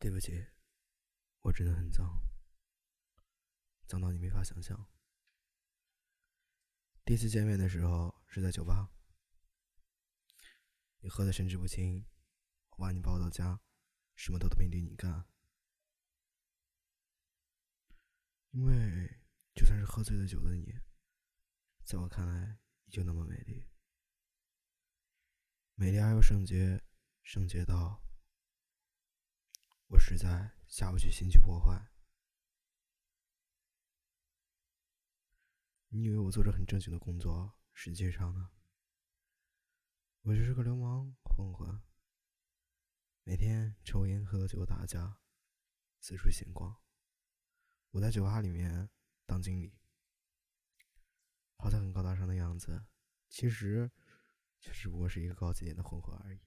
对不起，我真的很脏，脏到你没法想象。第一次见面的时候是在酒吧，你喝的神志不清，我把你抱到家，什么都没对你干，因为就算是喝醉了酒的你，在我看来依旧那么美丽，美丽而又圣洁，圣洁到。我实在下不去心去破坏。你以为我做着很正经的工作，实际上呢，我就是个流氓混混，每天抽烟喝酒打架，四处闲逛。我在酒吧里面当经理，好像很高大上的样子，其实就只不过是一个高级点的混混而已。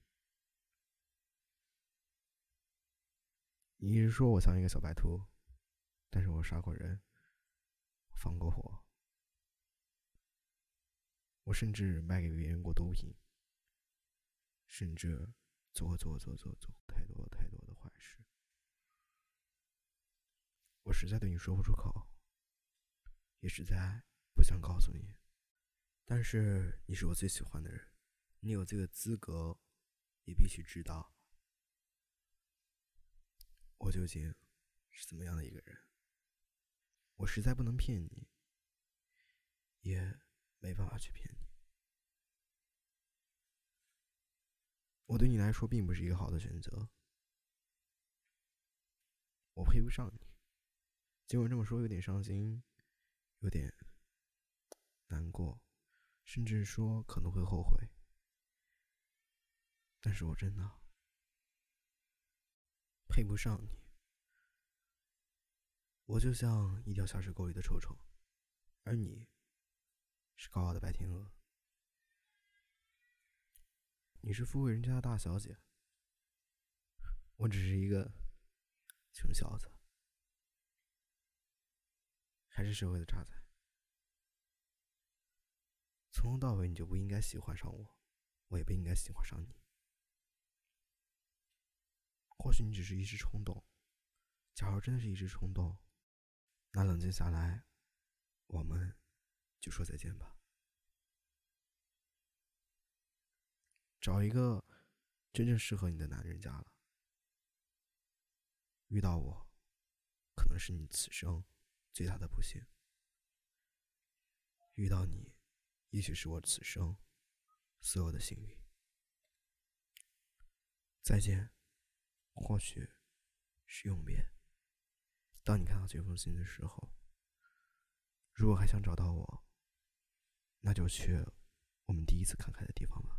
你一直说我像一个小白兔，但是我杀过人，放过火，我甚至卖给别人过毒品，甚至做做做做做太多太多的坏事。我实在对你说不出口，也实在不想告诉你，但是你是我最喜欢的人，你有这个资格，也必须知道。究竟是怎么样的一个人？我实在不能骗你，也没办法去骗你。我对你来说并不是一个好的选择，我配不上你。尽管这么说有点伤心，有点难过，甚至说可能会后悔，但是我真的。配不上你，我就像一条下水沟里的臭虫，而你是高傲的白天鹅。你是富贵人家的大小姐，我只是一个穷小子，还是社会的渣仔。从头到尾，你就不应该喜欢上我，我也不应该喜欢上你。或许你只是一时冲动，假如真的是一时冲动，那冷静下来，我们就说再见吧。找一个真正适合你的男人嫁了。遇到我，可能是你此生最大的不幸；遇到你，也许是我此生所有的幸运。再见。或许是永别。当你看到这封信的时候，如果还想找到我，那就去我们第一次看开的地方吧。